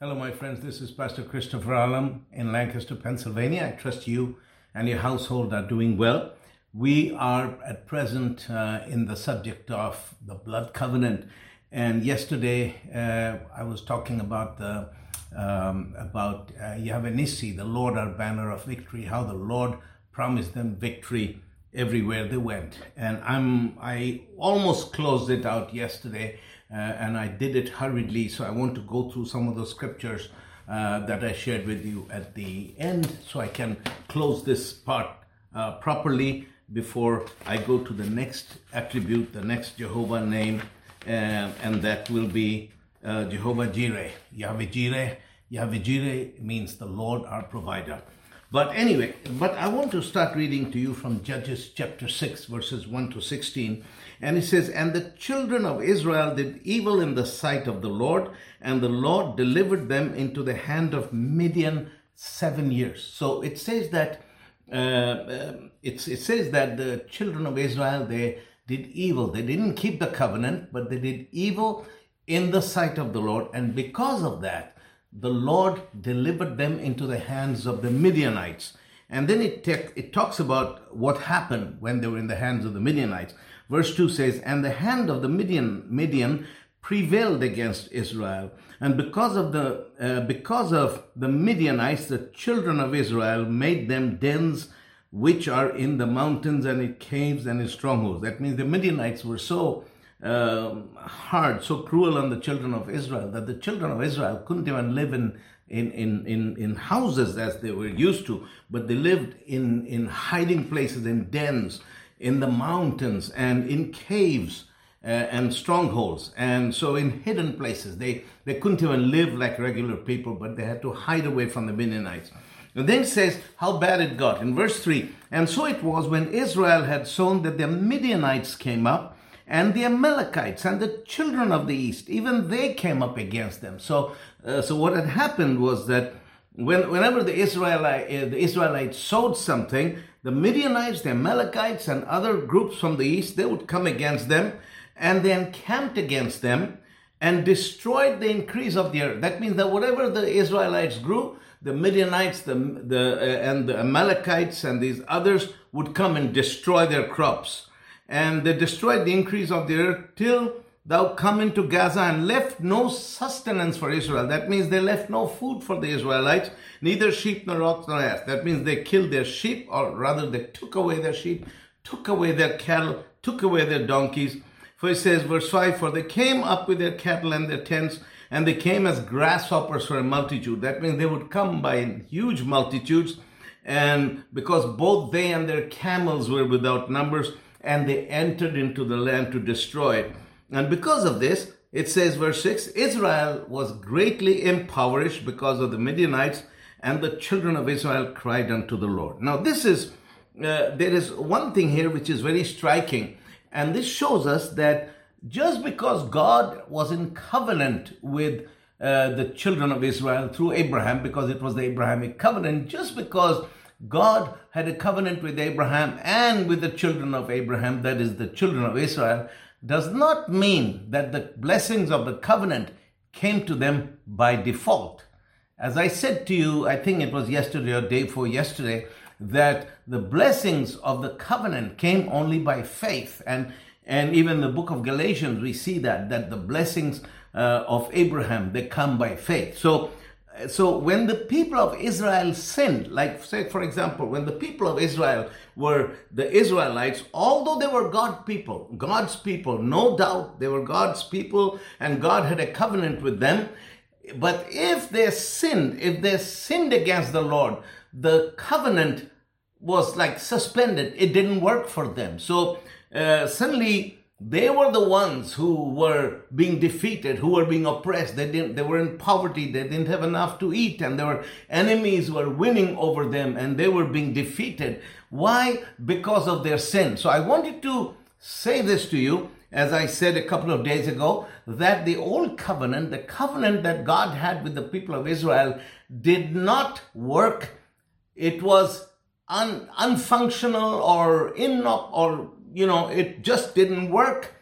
Hello, my friends. This is Pastor Christopher Alam in Lancaster, Pennsylvania. I trust you and your household are doing well. We are at present uh, in the subject of the blood covenant. And yesterday uh, I was talking about the um, about uh, Yahweh Nissi, the Lord our banner of victory, how the Lord promised them victory everywhere they went. And I'm I almost closed it out yesterday uh, and I did it hurriedly. So I want to go through some of the scriptures uh, that I shared with you at the end so I can close this part uh, properly before I go to the next attribute, the next Jehovah name, uh, and that will be uh, Jehovah Jireh. Yahweh Jireh. Yahweh Jireh means the Lord our provider. But anyway, but I want to start reading to you from Judges chapter 6, verses 1 to 16. And he says, And the children of Israel did evil in the sight of the Lord, and the Lord delivered them into the hand of Midian seven years. So it says that uh, uh, it says that the children of Israel they did evil. They didn't keep the covenant, but they did evil in the sight of the Lord, and because of that, the Lord delivered them into the hands of the Midianites. And then it, te- it talks about what happened when they were in the hands of the Midianites. Verse 2 says, And the hand of the Midian, Midian prevailed against Israel. And because of the uh, because of the Midianites, the children of Israel made them dens which are in the mountains and in caves and in strongholds. That means the Midianites were so um, hard, so cruel on the children of Israel that the children of Israel couldn't even live in, in, in, in, in houses as they were used to, but they lived in, in hiding places, in dens, in the mountains, and in caves. Uh, and strongholds and so in hidden places they they couldn't even live like regular people but they had to hide away from the Midianites and then it says how bad it got in verse 3 and so it was when Israel had sown that the Midianites came up and the Amalekites and the children of the east, even they came up against them. So, uh, so what had happened was that when, whenever the, Israelite, uh, the Israelites sowed something, the Midianites, the Amalekites, and other groups from the east, they would come against them and they encamped against them and destroyed the increase of the earth. That means that whatever the Israelites grew, the Midianites, the, the, uh, and the Amalekites and these others would come and destroy their crops and they destroyed the increase of the earth till thou come into Gaza and left no sustenance for Israel. That means they left no food for the Israelites, neither sheep nor ox nor ass. That means they killed their sheep, or rather they took away their sheep, took away their cattle, took away their donkeys. For it says, verse 5, For they came up with their cattle and their tents, and they came as grasshoppers for a multitude. That means they would come by huge multitudes, and because both they and their camels were without numbers, and they entered into the land to destroy it. And because of this, it says, verse 6 Israel was greatly impoverished because of the Midianites, and the children of Israel cried unto the Lord. Now, this is, uh, there is one thing here which is very striking, and this shows us that just because God was in covenant with uh, the children of Israel through Abraham, because it was the Abrahamic covenant, just because God had a covenant with Abraham and with the children of Abraham, that is, the children of Israel, does not mean that the blessings of the covenant came to them by default. As I said to you, I think it was yesterday or day before yesterday, that the blessings of the covenant came only by faith. And, and even the book of Galatians, we see that, that the blessings uh, of Abraham, they come by faith. So so when the people of Israel sinned, like say for example, when the people of Israel were the Israelites, although they were God people, God's people, no doubt they were God's people and God had a covenant with them. But if they sinned, if they sinned against the Lord, the covenant was like suspended. It didn't work for them. So uh, suddenly they were the ones who were being defeated, who were being oppressed. They didn't, they were in poverty. They didn't have enough to eat and their enemies were winning over them and they were being defeated. Why? Because of their sin. So I wanted to say this to you, as I said a couple of days ago, that the old covenant, the covenant that God had with the people of Israel did not work. It was un, unfunctional or in or you know, it just didn't work.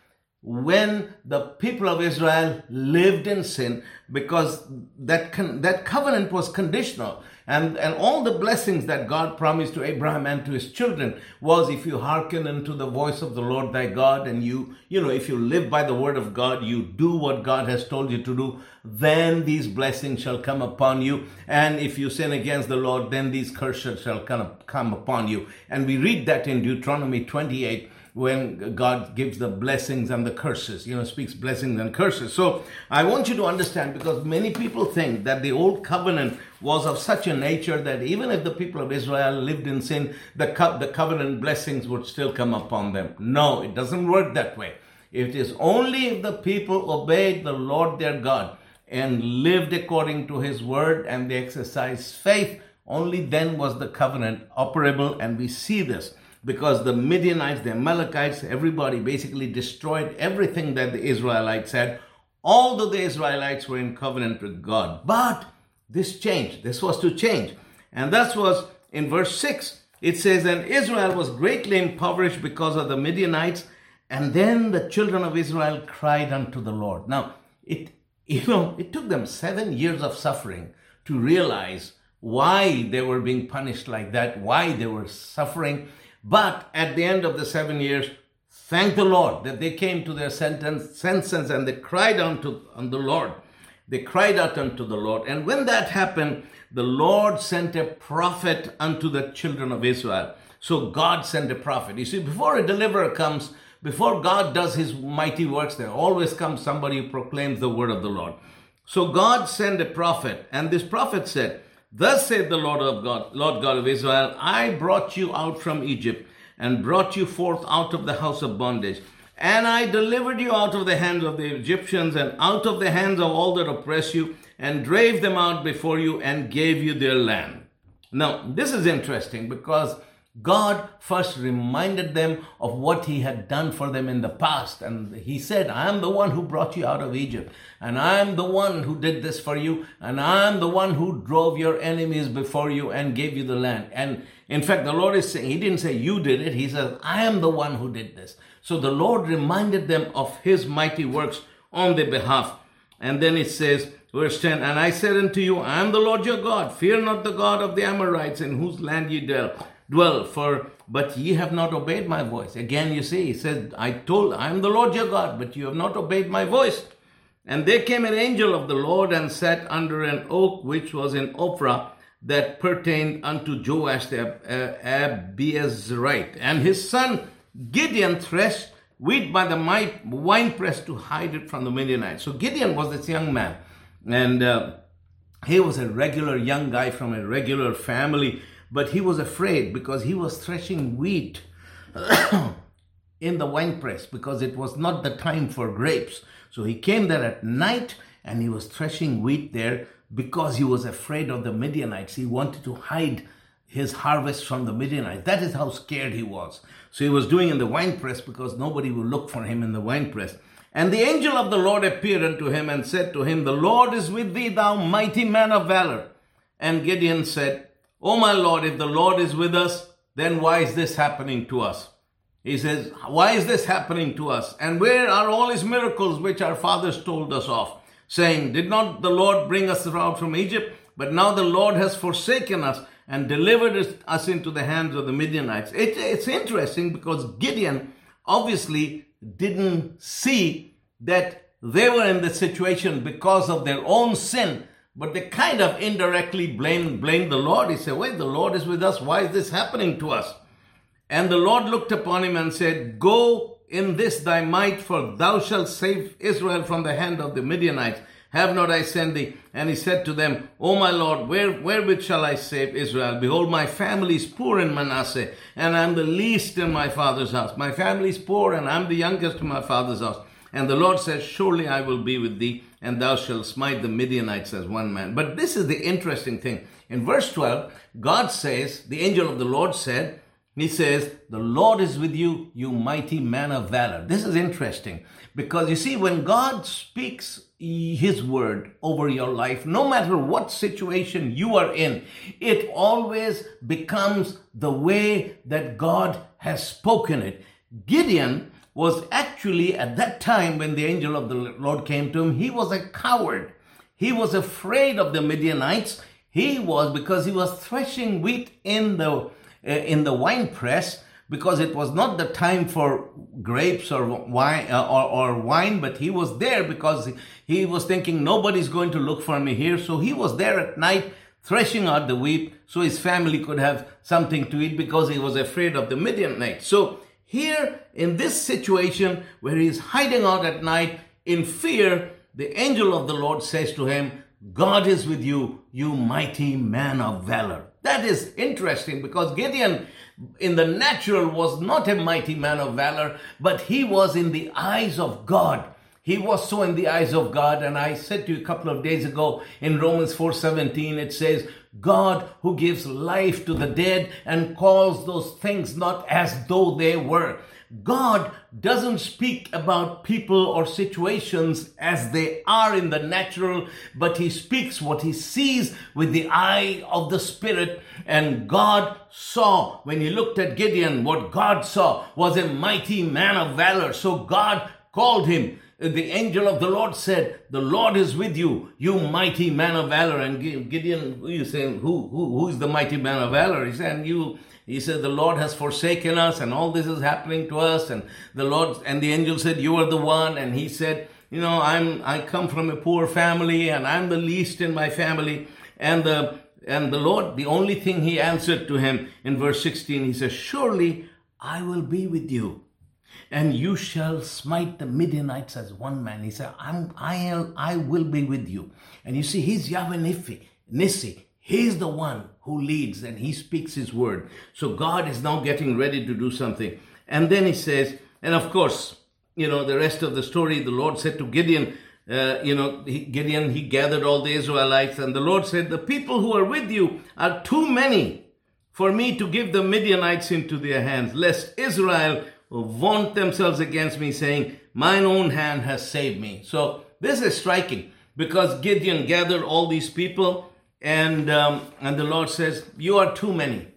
when the people of Israel lived in sin because that, con- that covenant was conditional. And, and all the blessings that God promised to Abraham and to his children was if you hearken unto the voice of the Lord thy God and you, you know, if you live by the word of God, you do what God has told you to do, then these blessings shall come upon you. And if you sin against the Lord, then these curses shall come, come upon you. And we read that in Deuteronomy 28 when God gives the blessings and the curses, you know, speaks blessings and curses. So I want you to understand because many people think that the old covenant was of such a nature that even if the people of Israel lived in sin, the, co- the covenant blessings would still come upon them. No, it doesn't work that way. It is only if the people obeyed the Lord their God and lived according to his word and they exercised faith, only then was the covenant operable. And we see this because the Midianites, the Amalekites, everybody basically destroyed everything that the Israelites had, although the Israelites were in covenant with God. But this changed. This was to change. And that was in verse 6. It says, And Israel was greatly impoverished because of the Midianites. And then the children of Israel cried unto the Lord. Now, it, you know, it took them seven years of suffering to realize why they were being punished like that, why they were suffering. But at the end of the seven years, thank the Lord that they came to their sentence, senses and they cried unto on the Lord. They cried out unto the Lord. And when that happened, the Lord sent a prophet unto the children of Israel. So God sent a prophet. You see, before a deliverer comes, before God does his mighty works, there always comes somebody who proclaims the word of the Lord. So God sent a prophet, and this prophet said, Thus saith the Lord of God, Lord God of Israel, I brought you out from Egypt and brought you forth out of the house of bondage. And I delivered you out of the hands of the Egyptians and out of the hands of all that oppress you and drave them out before you and gave you their land. Now, this is interesting because God first reminded them of what He had done for them in the past. And He said, I am the one who brought you out of Egypt. And I am the one who did this for you. And I am the one who drove your enemies before you and gave you the land. And in fact, the Lord is saying, He didn't say you did it. He says, I am the one who did this. So the Lord reminded them of His mighty works on their behalf. And then it says, verse 10, And I said unto you, I am the Lord your God. Fear not the God of the Amorites in whose land ye dwell dwell for but ye have not obeyed my voice. Again you see he says i told i am the lord your god but you have not obeyed my voice. And there came an angel of the lord and sat under an oak which was in ophrah that pertained unto joash the abiezrite and his son gideon threshed wheat by the winepress to hide it from the midianites. So gideon was this young man. And uh, he was a regular young guy from a regular family but he was afraid because he was threshing wheat in the winepress because it was not the time for grapes. So he came there at night and he was threshing wheat there because he was afraid of the Midianites. He wanted to hide his harvest from the Midianites. That is how scared he was. So he was doing in the winepress because nobody would look for him in the winepress. And the angel of the Lord appeared unto him and said to him, The Lord is with thee, thou mighty man of valor. And Gideon said, Oh my Lord, if the Lord is with us, then why is this happening to us? He says, Why is this happening to us? And where are all his miracles which our fathers told us of? Saying, Did not the Lord bring us out from Egypt? But now the Lord has forsaken us and delivered us into the hands of the Midianites. It, it's interesting because Gideon obviously didn't see that they were in this situation because of their own sin but they kind of indirectly blame, blame the Lord. He said, Wait, the Lord is with us. Why is this happening to us? And the Lord looked upon him and said, Go in this thy might, for thou shalt save Israel from the hand of the Midianites. Have not I sent thee? And he said to them, O my Lord, where, wherewith shall I save Israel? Behold, my family is poor in Manasseh, and I am the least in my father's house. My family is poor, and I am the youngest in my father's house. And the Lord says, Surely I will be with thee, and thou shalt smite the Midianites as one man. But this is the interesting thing. In verse 12, God says, the angel of the Lord said, he says, The Lord is with you, you mighty man of valor. This is interesting because you see, when God speaks his word over your life, no matter what situation you are in, it always becomes the way that God has spoken it. Gideon was actually at that time when the angel of the Lord came to him, he was a coward. He was afraid of the Midianites. He was because he was threshing wheat in the uh, in the wine press because it was not the time for grapes or wine uh, or, or wine, but he was there because he was thinking nobody's going to look for me here. So he was there at night threshing out the wheat so his family could have something to eat because he was afraid of the Midianites. So here in this situation where he's hiding out at night in fear, the angel of the Lord says to him, God is with you, you mighty man of valor. That is interesting because Gideon in the natural was not a mighty man of valor, but he was in the eyes of God. He was so in the eyes of God. And I said to you a couple of days ago in Romans 4:17, it says, God who gives life to the dead and calls those things not as though they were. God doesn't speak about people or situations as they are in the natural, but he speaks what he sees with the eye of the spirit. And God saw, when he looked at Gideon, what God saw was a mighty man of valor. So God called him the angel of the Lord said, The Lord is with you, you mighty man of valor. And Gideon, who you saying, who, who, who is the mighty man of valor? He said, and you, he said, the Lord has forsaken us and all this is happening to us. And the Lord, and the angel said, you are the one. And he said, you know, I'm, I come from a poor family and I'm the least in my family. And the, and the Lord, the only thing he answered to him in verse 16, he says, surely I will be with you and you shall smite the Midianites as one man. He said, I'm, I, am, I will be with you. And you see, he's Yahweh Nifi, Nissi. He's the one who leads and he speaks his word. So God is now getting ready to do something. And then he says, and of course, you know, the rest of the story, the Lord said to Gideon, uh, you know, he, Gideon, he gathered all the Israelites, and the Lord said, The people who are with you are too many for me to give the Midianites into their hands, lest Israel vaunt themselves against me, saying, Mine own hand has saved me. So this is striking because Gideon gathered all these people, and um, and the Lord says, "You are too many,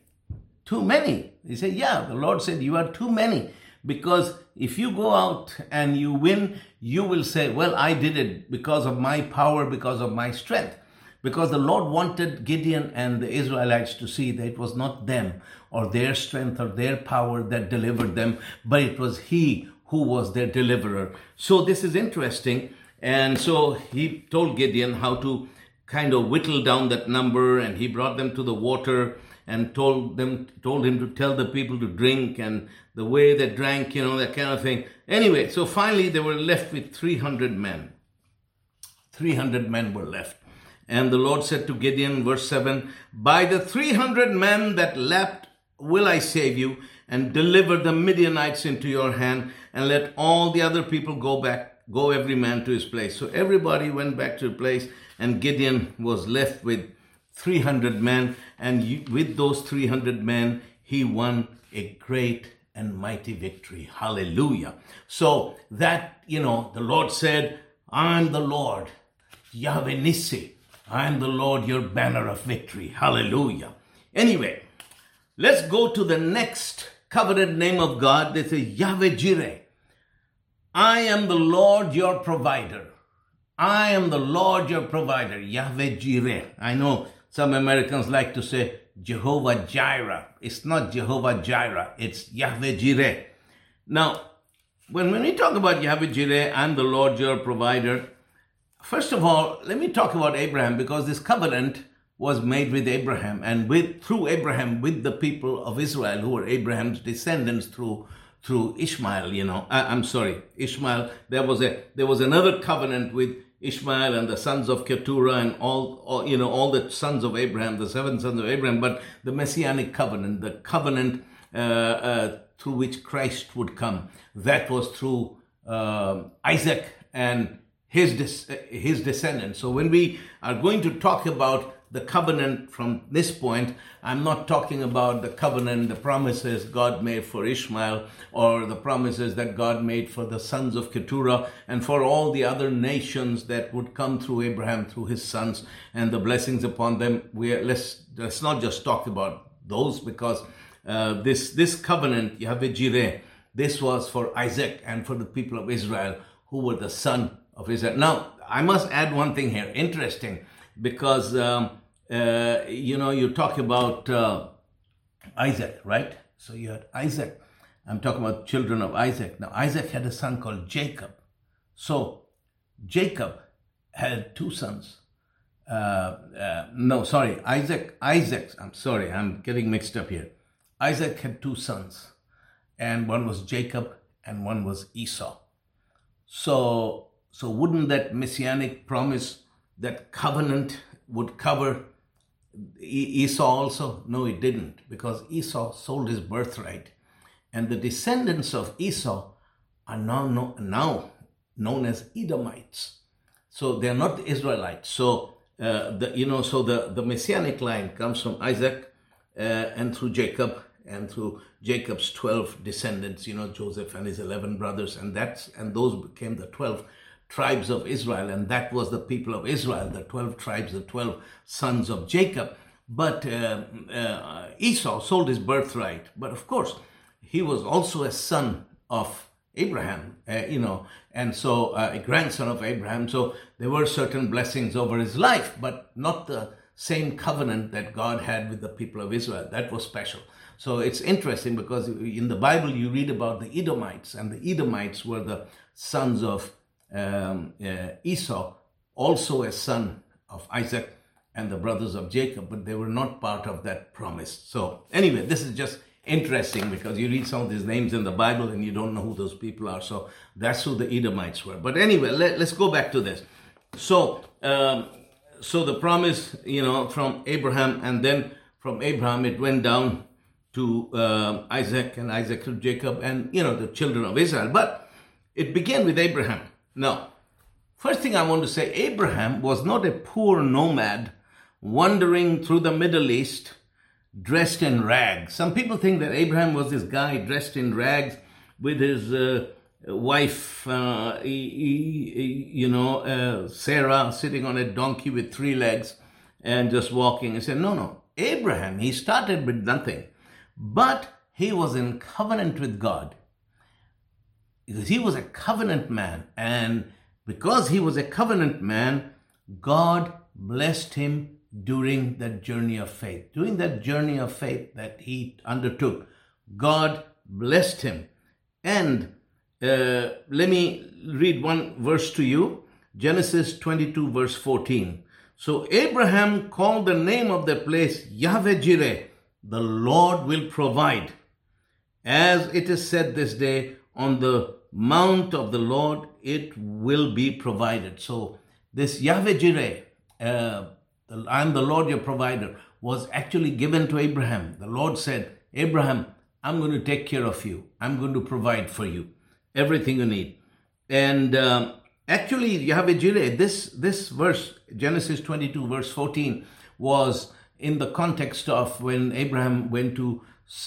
too many." He said, "Yeah." The Lord said, "You are too many." Because if you go out and you win, you will say, Well, I did it because of my power, because of my strength because the Lord wanted Gideon and the Israelites to see that it was not them or their strength or their power that delivered them, but it was He who was their deliverer. So this is interesting. And so he told Gideon how to kind of whittle down that number and he brought them to the water and told them told him to tell the people to drink and the way they drank you know that kind of thing anyway so finally they were left with 300 men 300 men were left and the Lord said to Gideon, verse 7 By the 300 men that leapt will I save you, and deliver the Midianites into your hand, and let all the other people go back, go every man to his place. So everybody went back to the place, and Gideon was left with 300 men, and with those 300 men, he won a great and mighty victory. Hallelujah. So that, you know, the Lord said, I'm the Lord, Yahweh Nissi. I am the Lord, your banner of victory. Hallelujah. Anyway, let's go to the next coveted name of God. This is Yahweh Jireh. I am the Lord, your provider. I am the Lord, your provider. Yahweh Jireh. I know some Americans like to say Jehovah Jireh. It's not Jehovah Jireh. It's Yahweh Jireh. Now, when, when we talk about Yahweh Jireh, I'm the Lord, your provider, First of all, let me talk about Abraham because this covenant was made with Abraham and with through Abraham with the people of Israel who were Abraham's descendants through through Ishmael. You know, I, am sorry, Ishmael. There was a there was another covenant with Ishmael and the sons of Keturah and all, all you know all the sons of Abraham, the seven sons of Abraham. But the messianic covenant, the covenant uh, uh, through which Christ would come, that was through uh, Isaac and his, his descendants. So when we are going to talk about the covenant from this point, I'm not talking about the covenant, the promises God made for Ishmael, or the promises that God made for the sons of Keturah and for all the other nations that would come through Abraham, through his sons, and the blessings upon them. We are, let's let's not just talk about those because uh, this this covenant Yahweh Jireh this was for Isaac and for the people of Israel who were the son of Israel. Now, I must add one thing here. Interesting, because, um, uh, you know, you talk about uh, Isaac, right? So you had Isaac. I'm talking about children of Isaac. Now, Isaac had a son called Jacob. So, Jacob had two sons. Uh, uh, no, sorry, Isaac, Isaac, I'm sorry, I'm getting mixed up here. Isaac had two sons, and one was Jacob and one was Esau. So, so wouldn't that messianic promise, that covenant would cover Esau also? No, it didn't, because Esau sold his birthright. And the descendants of Esau are now, now known as Edomites. So they're not Israelites. So, uh, the, you know, so the, the messianic line comes from Isaac uh, and through Jacob and through Jacob's 12 descendants, you know, Joseph and his 11 brothers. And that's, and those became the 12 tribes of Israel, and that was the people of Israel, the 12 tribes, the 12 sons of Jacob. But uh, uh, Esau sold his birthright. But of course, he was also a son of Abraham, uh, you know, and so uh, a grandson of Abraham. So there were certain blessings over his life, but not the same covenant that God had with the people of Israel. That was special. So it's interesting because in the Bible you read about the Edomites, and the Edomites were the sons of um, uh, Esau, also a son of Isaac and the brothers of Jacob, but they were not part of that promise. So, anyway, this is just interesting because you read some of these names in the Bible and you don't know who those people are. So, that's who the Edomites were. But anyway, let, us go back to this. So, um, so the promise, you know, from Abraham, and then from Abraham it went down to uh, Isaac, and Isaac to Jacob, and you know the children of Israel. But it began with Abraham. Now, first thing I want to say Abraham was not a poor nomad wandering through the Middle East dressed in rags. Some people think that Abraham was this guy dressed in rags with his uh, wife, uh, you know, uh, Sarah sitting on a donkey with three legs and just walking. He said, no, no. Abraham, he started with nothing, but he was in covenant with God because he was a covenant man. And because he was a covenant man, God blessed him during that journey of faith. During that journey of faith that he undertook, God blessed him. And uh, let me read one verse to you Genesis 22, verse 14. So Abraham called the name of the place Yahweh Jireh, the Lord will provide. As it is said this day, on the mount of the Lord, it will be provided. So this Yahweh Jireh, uh, I am the Lord your provider, was actually given to Abraham. The Lord said, Abraham, I'm going to take care of you. I'm going to provide for you everything you need. And um, actually, Yahweh Jireh, this, this verse, Genesis 22, verse 14, was in the context of when Abraham went to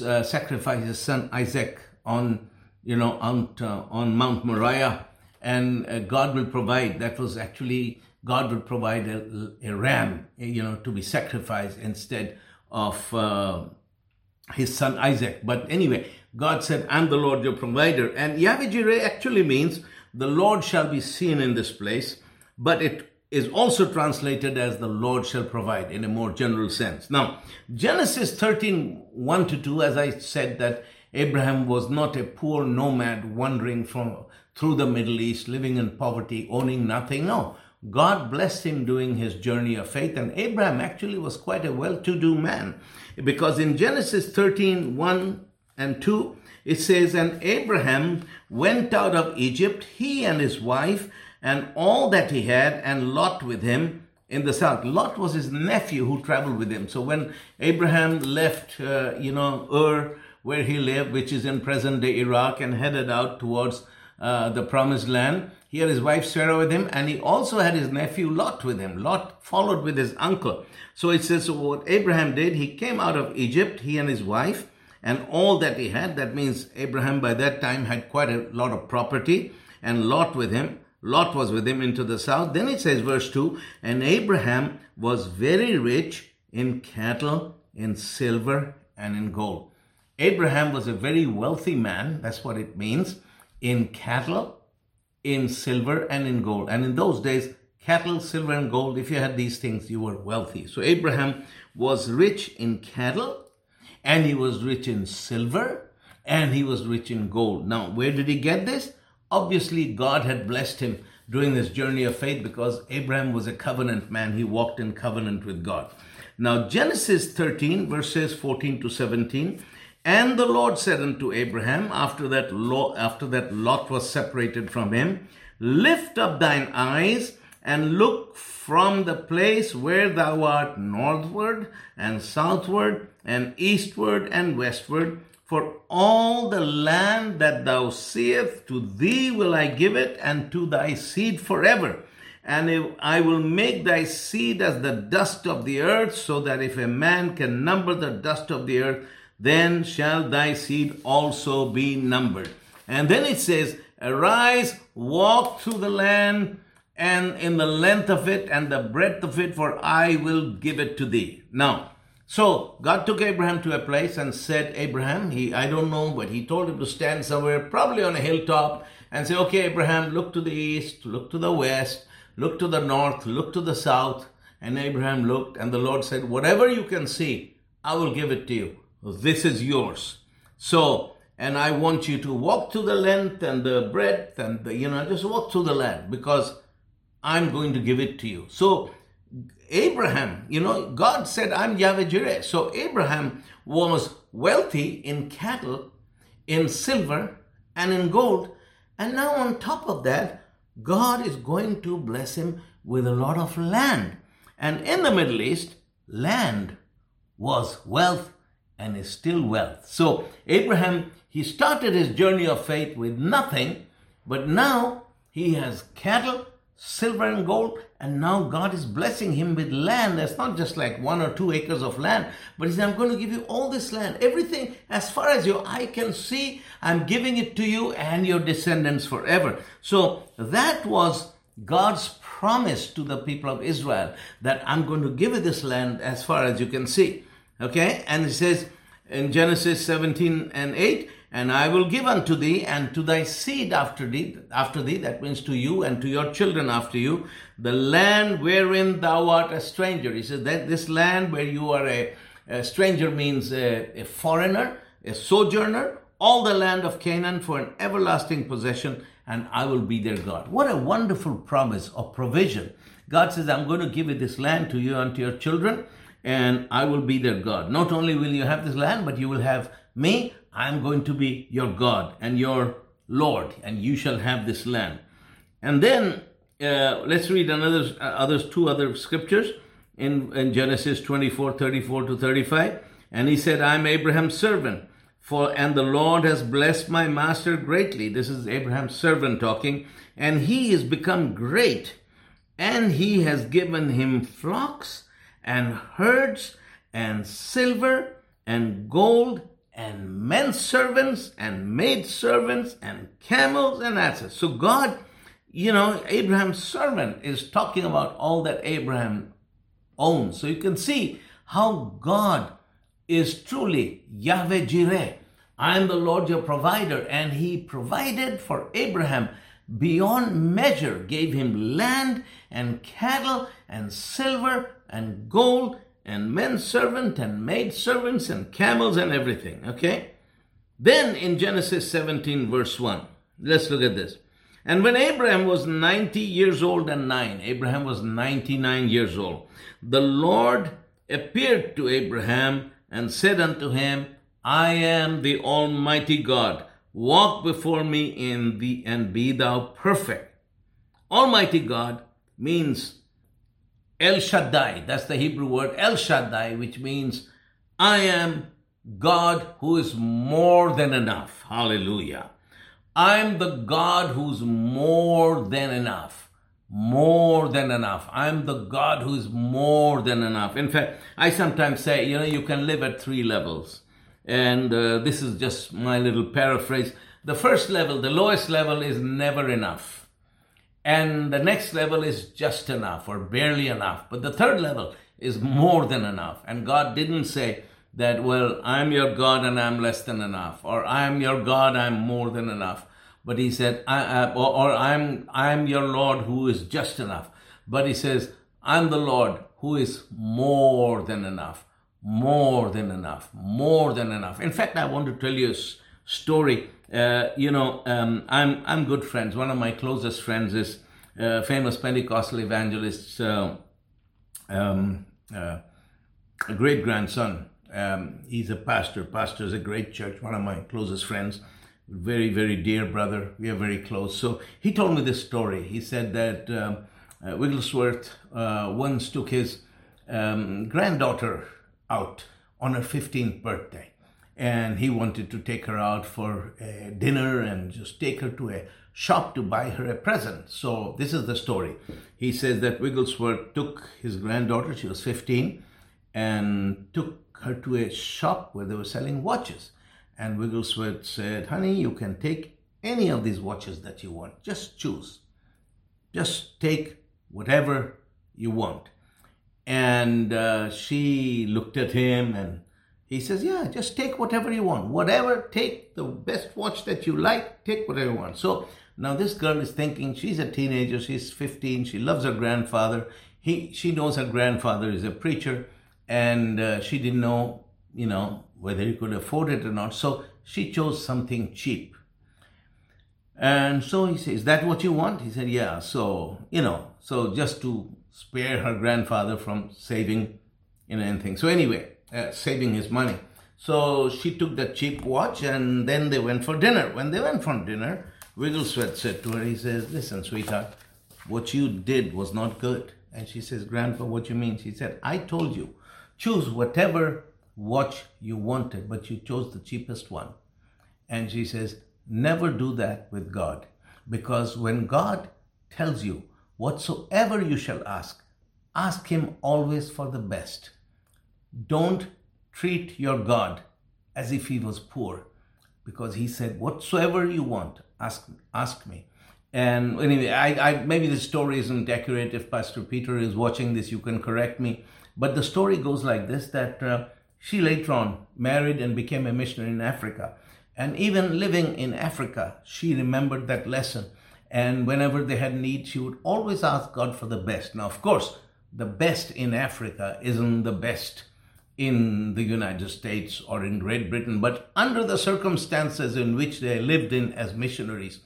uh, sacrifice his son Isaac on you know, on, uh, on Mount Moriah, and uh, God will provide. That was actually God will provide a, a, ram, you know, to be sacrificed instead of uh, his son Isaac. But anyway, God said, "I'm the Lord your provider," and Yahweh Jireh actually means the Lord shall be seen in this place, but it is also translated as the Lord shall provide in a more general sense. Now, Genesis 13, 1 to 2, as I said, that Abraham was not a poor nomad wandering from through the Middle East, living in poverty, owning nothing. No, God blessed him doing his journey of faith. And Abraham actually was quite a well-to-do man. Because in Genesis 13, 1 and 2, it says, And Abraham went out of Egypt, he and his wife, and all that he had, and Lot with him in the south. Lot was his nephew who traveled with him. So when Abraham left, uh, you know, Ur, where he lived, which is in present day Iraq, and headed out towards uh, the promised land. He had his wife Sarah with him, and he also had his nephew Lot with him. Lot followed with his uncle. So it says, so what Abraham did, he came out of Egypt, he and his wife, and all that he had. That means Abraham by that time had quite a lot of property, and Lot with him. Lot was with him into the south. Then it says, verse 2 And Abraham was very rich in cattle, in silver, and in gold. Abraham was a very wealthy man. That's what it means in cattle, in silver, and in gold. And in those days, cattle, silver, and gold, if you had these things, you were wealthy. So Abraham was rich in cattle, and he was rich in silver, and he was rich in gold. Now, where did he get this? Obviously, God had blessed him during this journey of faith because Abraham was a covenant man. He walked in covenant with God. Now, Genesis 13, verses 14 to 17. And the Lord said unto Abraham, after that, Lot, after that Lot was separated from him, Lift up thine eyes and look from the place where thou art northward and southward and eastward and westward for all the land that thou seest, to thee will I give it, and to thy seed forever. And I will make thy seed as the dust of the earth, so that if a man can number the dust of the earth, then shall thy seed also be numbered. And then it says, Arise, walk through the land, and in the length of it and the breadth of it, for I will give it to thee. Now, so God took Abraham to a place and said, Abraham, he I don't know, but he told him to stand somewhere, probably on a hilltop, and say, Okay, Abraham, look to the east, look to the west, look to the north, look to the south. And Abraham looked, and the Lord said, Whatever you can see, I will give it to you. This is yours. So, and I want you to walk to the length and the breadth and the, you know, just walk through the land because I'm going to give it to you. So Abraham, you know, God said, I'm Yahweh Jireh. So Abraham was wealthy in cattle, in silver, and in gold. And now, on top of that, God is going to bless him with a lot of land. And in the Middle East, land was wealth and is still wealth. So Abraham, he started his journey of faith with nothing, but now he has cattle, silver and gold, and now God is blessing him with land. That's not just like one or two acres of land, but he said, I'm going to give you all this land. Everything, as far as your eye can see, I'm giving it to you and your descendants forever. So that was God's promise to the people of Israel that I'm going to give you this land as far as you can see. Okay? And he says in Genesis 17 and 8, and I will give unto thee and to thy seed after thee, after thee, that means to you and to your children after you, the land wherein thou art a stranger. He says that this land where you are a, a stranger means a, a foreigner, a sojourner, all the land of Canaan for an everlasting possession, and I will be their God. What a wonderful promise of provision. God says, I'm going to give you this land to you and to your children, and I will be their God. Not only will you have this land, but you will have me. I'm going to be your God and your Lord, and you shall have this land. And then uh, let's read another uh, others two other scriptures in, in Genesis 24, 34 to 35. And he said, I'm Abraham's servant, for and the Lord has blessed my master greatly. This is Abraham's servant talking, and he is become great, and he has given him flocks and herds and silver and gold and men servants and maid servants and camels and asses. So God, you know, Abraham's servant is talking about all that Abraham owns. So you can see how God is truly Yahweh Jireh. I am the Lord your provider. And he provided for Abraham beyond measure, gave him land and cattle and silver and gold and men servant and maid servants and camels and everything. Okay? Then in Genesis 17, verse 1, let's look at this. And when Abraham was 90 years old and nine, Abraham was 99 years old, the Lord appeared to Abraham and said unto him, I am the Almighty God. Walk before me in thee and be thou perfect. Almighty God means El Shaddai, that's the Hebrew word El Shaddai, which means I am God who is more than enough. Hallelujah. I'm the God who's more than enough. More than enough. I'm the God who's more than enough. In fact, I sometimes say, you know, you can live at three levels. And uh, this is just my little paraphrase. The first level, the lowest level, is never enough. And the next level is just enough or barely enough. But the third level is more than enough. And God didn't say, that, well, I'm your God and I'm less than enough, or I'm your God, I'm more than enough. But he said, I, I, or, or I'm, I'm your Lord who is just enough. But he says, I'm the Lord who is more than enough, more than enough, more than enough. In fact, I want to tell you story. Uh, you know, um, I'm, I'm good friends. One of my closest friends is uh, famous Pentecostal evangelist, uh, um, uh, great grandson. Um, he's a pastor. Pastor is a great church. One of my closest friends, very very dear brother. We are very close. So he told me this story. He said that um, uh, Wigglesworth uh, once took his um, granddaughter out on her 15th birthday, and he wanted to take her out for dinner and just take her to a shop to buy her a present. So this is the story. He says that Wigglesworth took his granddaughter, she was 15, and took her to a shop where they were selling watches. And Wigglesworth said, Honey, you can take any of these watches that you want. Just choose. Just take whatever you want. And uh, she looked at him and he says, Yeah, just take whatever you want. Whatever, take the best watch that you like, take whatever you want. So now this girl is thinking she's a teenager, she's 15, she loves her grandfather. He, she knows her grandfather is a preacher, and uh, she didn't know, you know, whether he could afford it or not. So she chose something cheap. And so he says, Is that what you want? He said, Yeah. So, you know, so just to spare her grandfather from saving, you know, anything. So, anyway, uh, saving his money. So she took the cheap watch and then they went for dinner. When they went for dinner, Wigglesworth said to her, he says, Listen, sweetheart, what you did was not good. And she says, Grandpa, what you mean? She said, I told you, choose whatever watch you wanted, but you chose the cheapest one. And she says, Never do that with God. Because when God tells you, whatsoever you shall ask, ask Him always for the best. Don't treat your God as if He was poor. Because He said, Whatsoever you want, ask ask me. And anyway, I, I maybe the story isn't accurate. If Pastor Peter is watching this, you can correct me. But the story goes like this: that uh, she later on married and became a missionary in Africa, and even living in Africa, she remembered that lesson. And whenever they had need, she would always ask God for the best. Now, of course, the best in Africa isn't the best in the United States or in Great Britain, but under the circumstances in which they lived in as missionaries,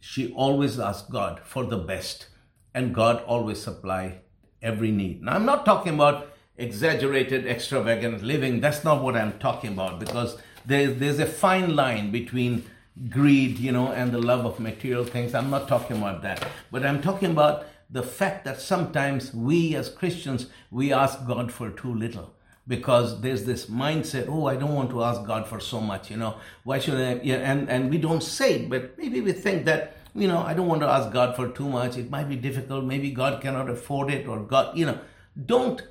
she always asked God for the best, and God always supplied every need. Now, I'm not talking about exaggerated, extravagant living. That's not what I'm talking about because there's, there's a fine line between greed, you know, and the love of material things. I'm not talking about that. But I'm talking about the fact that sometimes we as Christians, we ask God for too little because there's this mindset oh i don't want to ask god for so much you know. Why should i yeah, and and we don't say but maybe we think that you know i don't want to ask god for too much. It might be difficult. Maybe god cannot afford it or god you know. Don't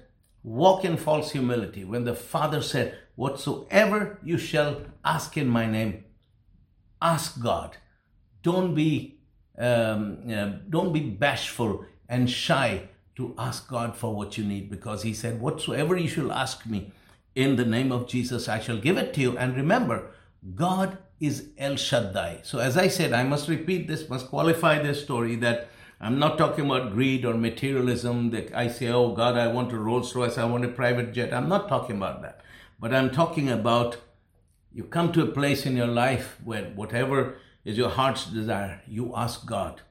walk in false humility. When the father said whatsoever you shall ask in my name ask god. Don't be um, you know, don't be bashful and shy to ask God for what you need because He said, Whatsoever you shall ask me in the name of Jesus, I shall give it to you. And remember, God is El Shaddai. So, as I said, I must repeat this, must qualify this story that I'm not talking about greed or materialism that I say, Oh God, I want a Rolls Royce, I want a private jet. I'm not talking about that. But I'm talking about you come to a place in your life where whatever is your heart's desire, you ask God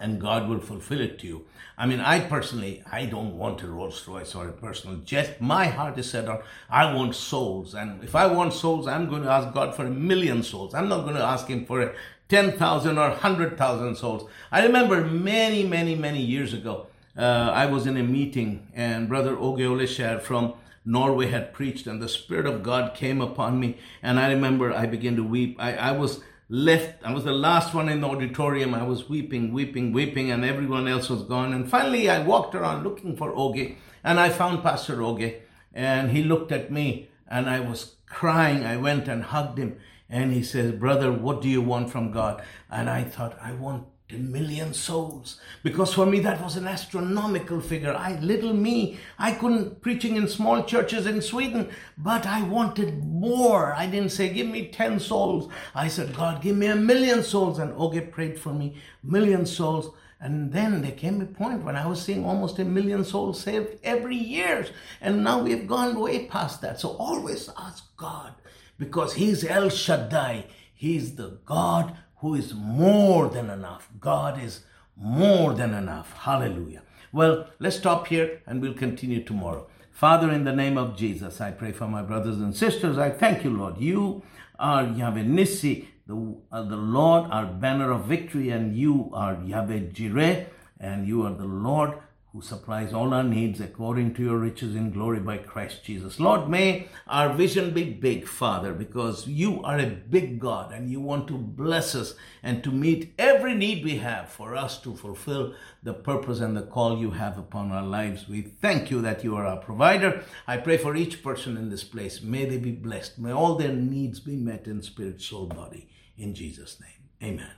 and God will fulfill it to you. I mean, I personally, I don't want a Rolls Royce or a personal jet. My heart is set on, I want souls. And if I want souls, I'm going to ask God for a million souls. I'm not going to ask Him for a 10,000 or 100,000 souls. I remember many, many, many years ago, uh, I was in a meeting and Brother Åge Åleskjær from Norway had preached and the Spirit of God came upon me. And I remember I began to weep. I, I was left. I was the last one in the auditorium. I was weeping, weeping, weeping, and everyone else was gone. And finally, I walked around looking for Åge, and I found Pastor Åge, and he looked at me, and I was crying. I went and hugged him, and he says, Brother, what do you want from God? And I thought, I want a million souls because for me that was an astronomical figure i little me i couldn't preaching in small churches in sweden but i wanted more i didn't say give me 10 souls i said god give me a million souls and åge prayed for me million souls and then there came a point when I was seeing almost a million souls saved every year. And now we've gone way past that. So always ask God because He's El Shaddai. He's the God who is more than enough. God is more than enough. Hallelujah. Well, let's stop here and we'll continue tomorrow. Father, in the name of Jesus, I pray for my brothers and sisters. I thank you, Lord. You are Yahweh Nissi, the, uh, the Lord, our banner of victory, and you are Yahweh Jireh, and you are the Lord who supplies all our needs according to your riches in glory by Christ Jesus. Lord, may our vision be big, Father, because you are a big God and you want to bless us and to meet every need we have for us to fulfill the purpose and the call you have upon our lives. We thank you that you are our provider. I pray for each person in this place. May they be blessed. May all their needs be met in spirit, soul, body. In Jesus' name. Amen.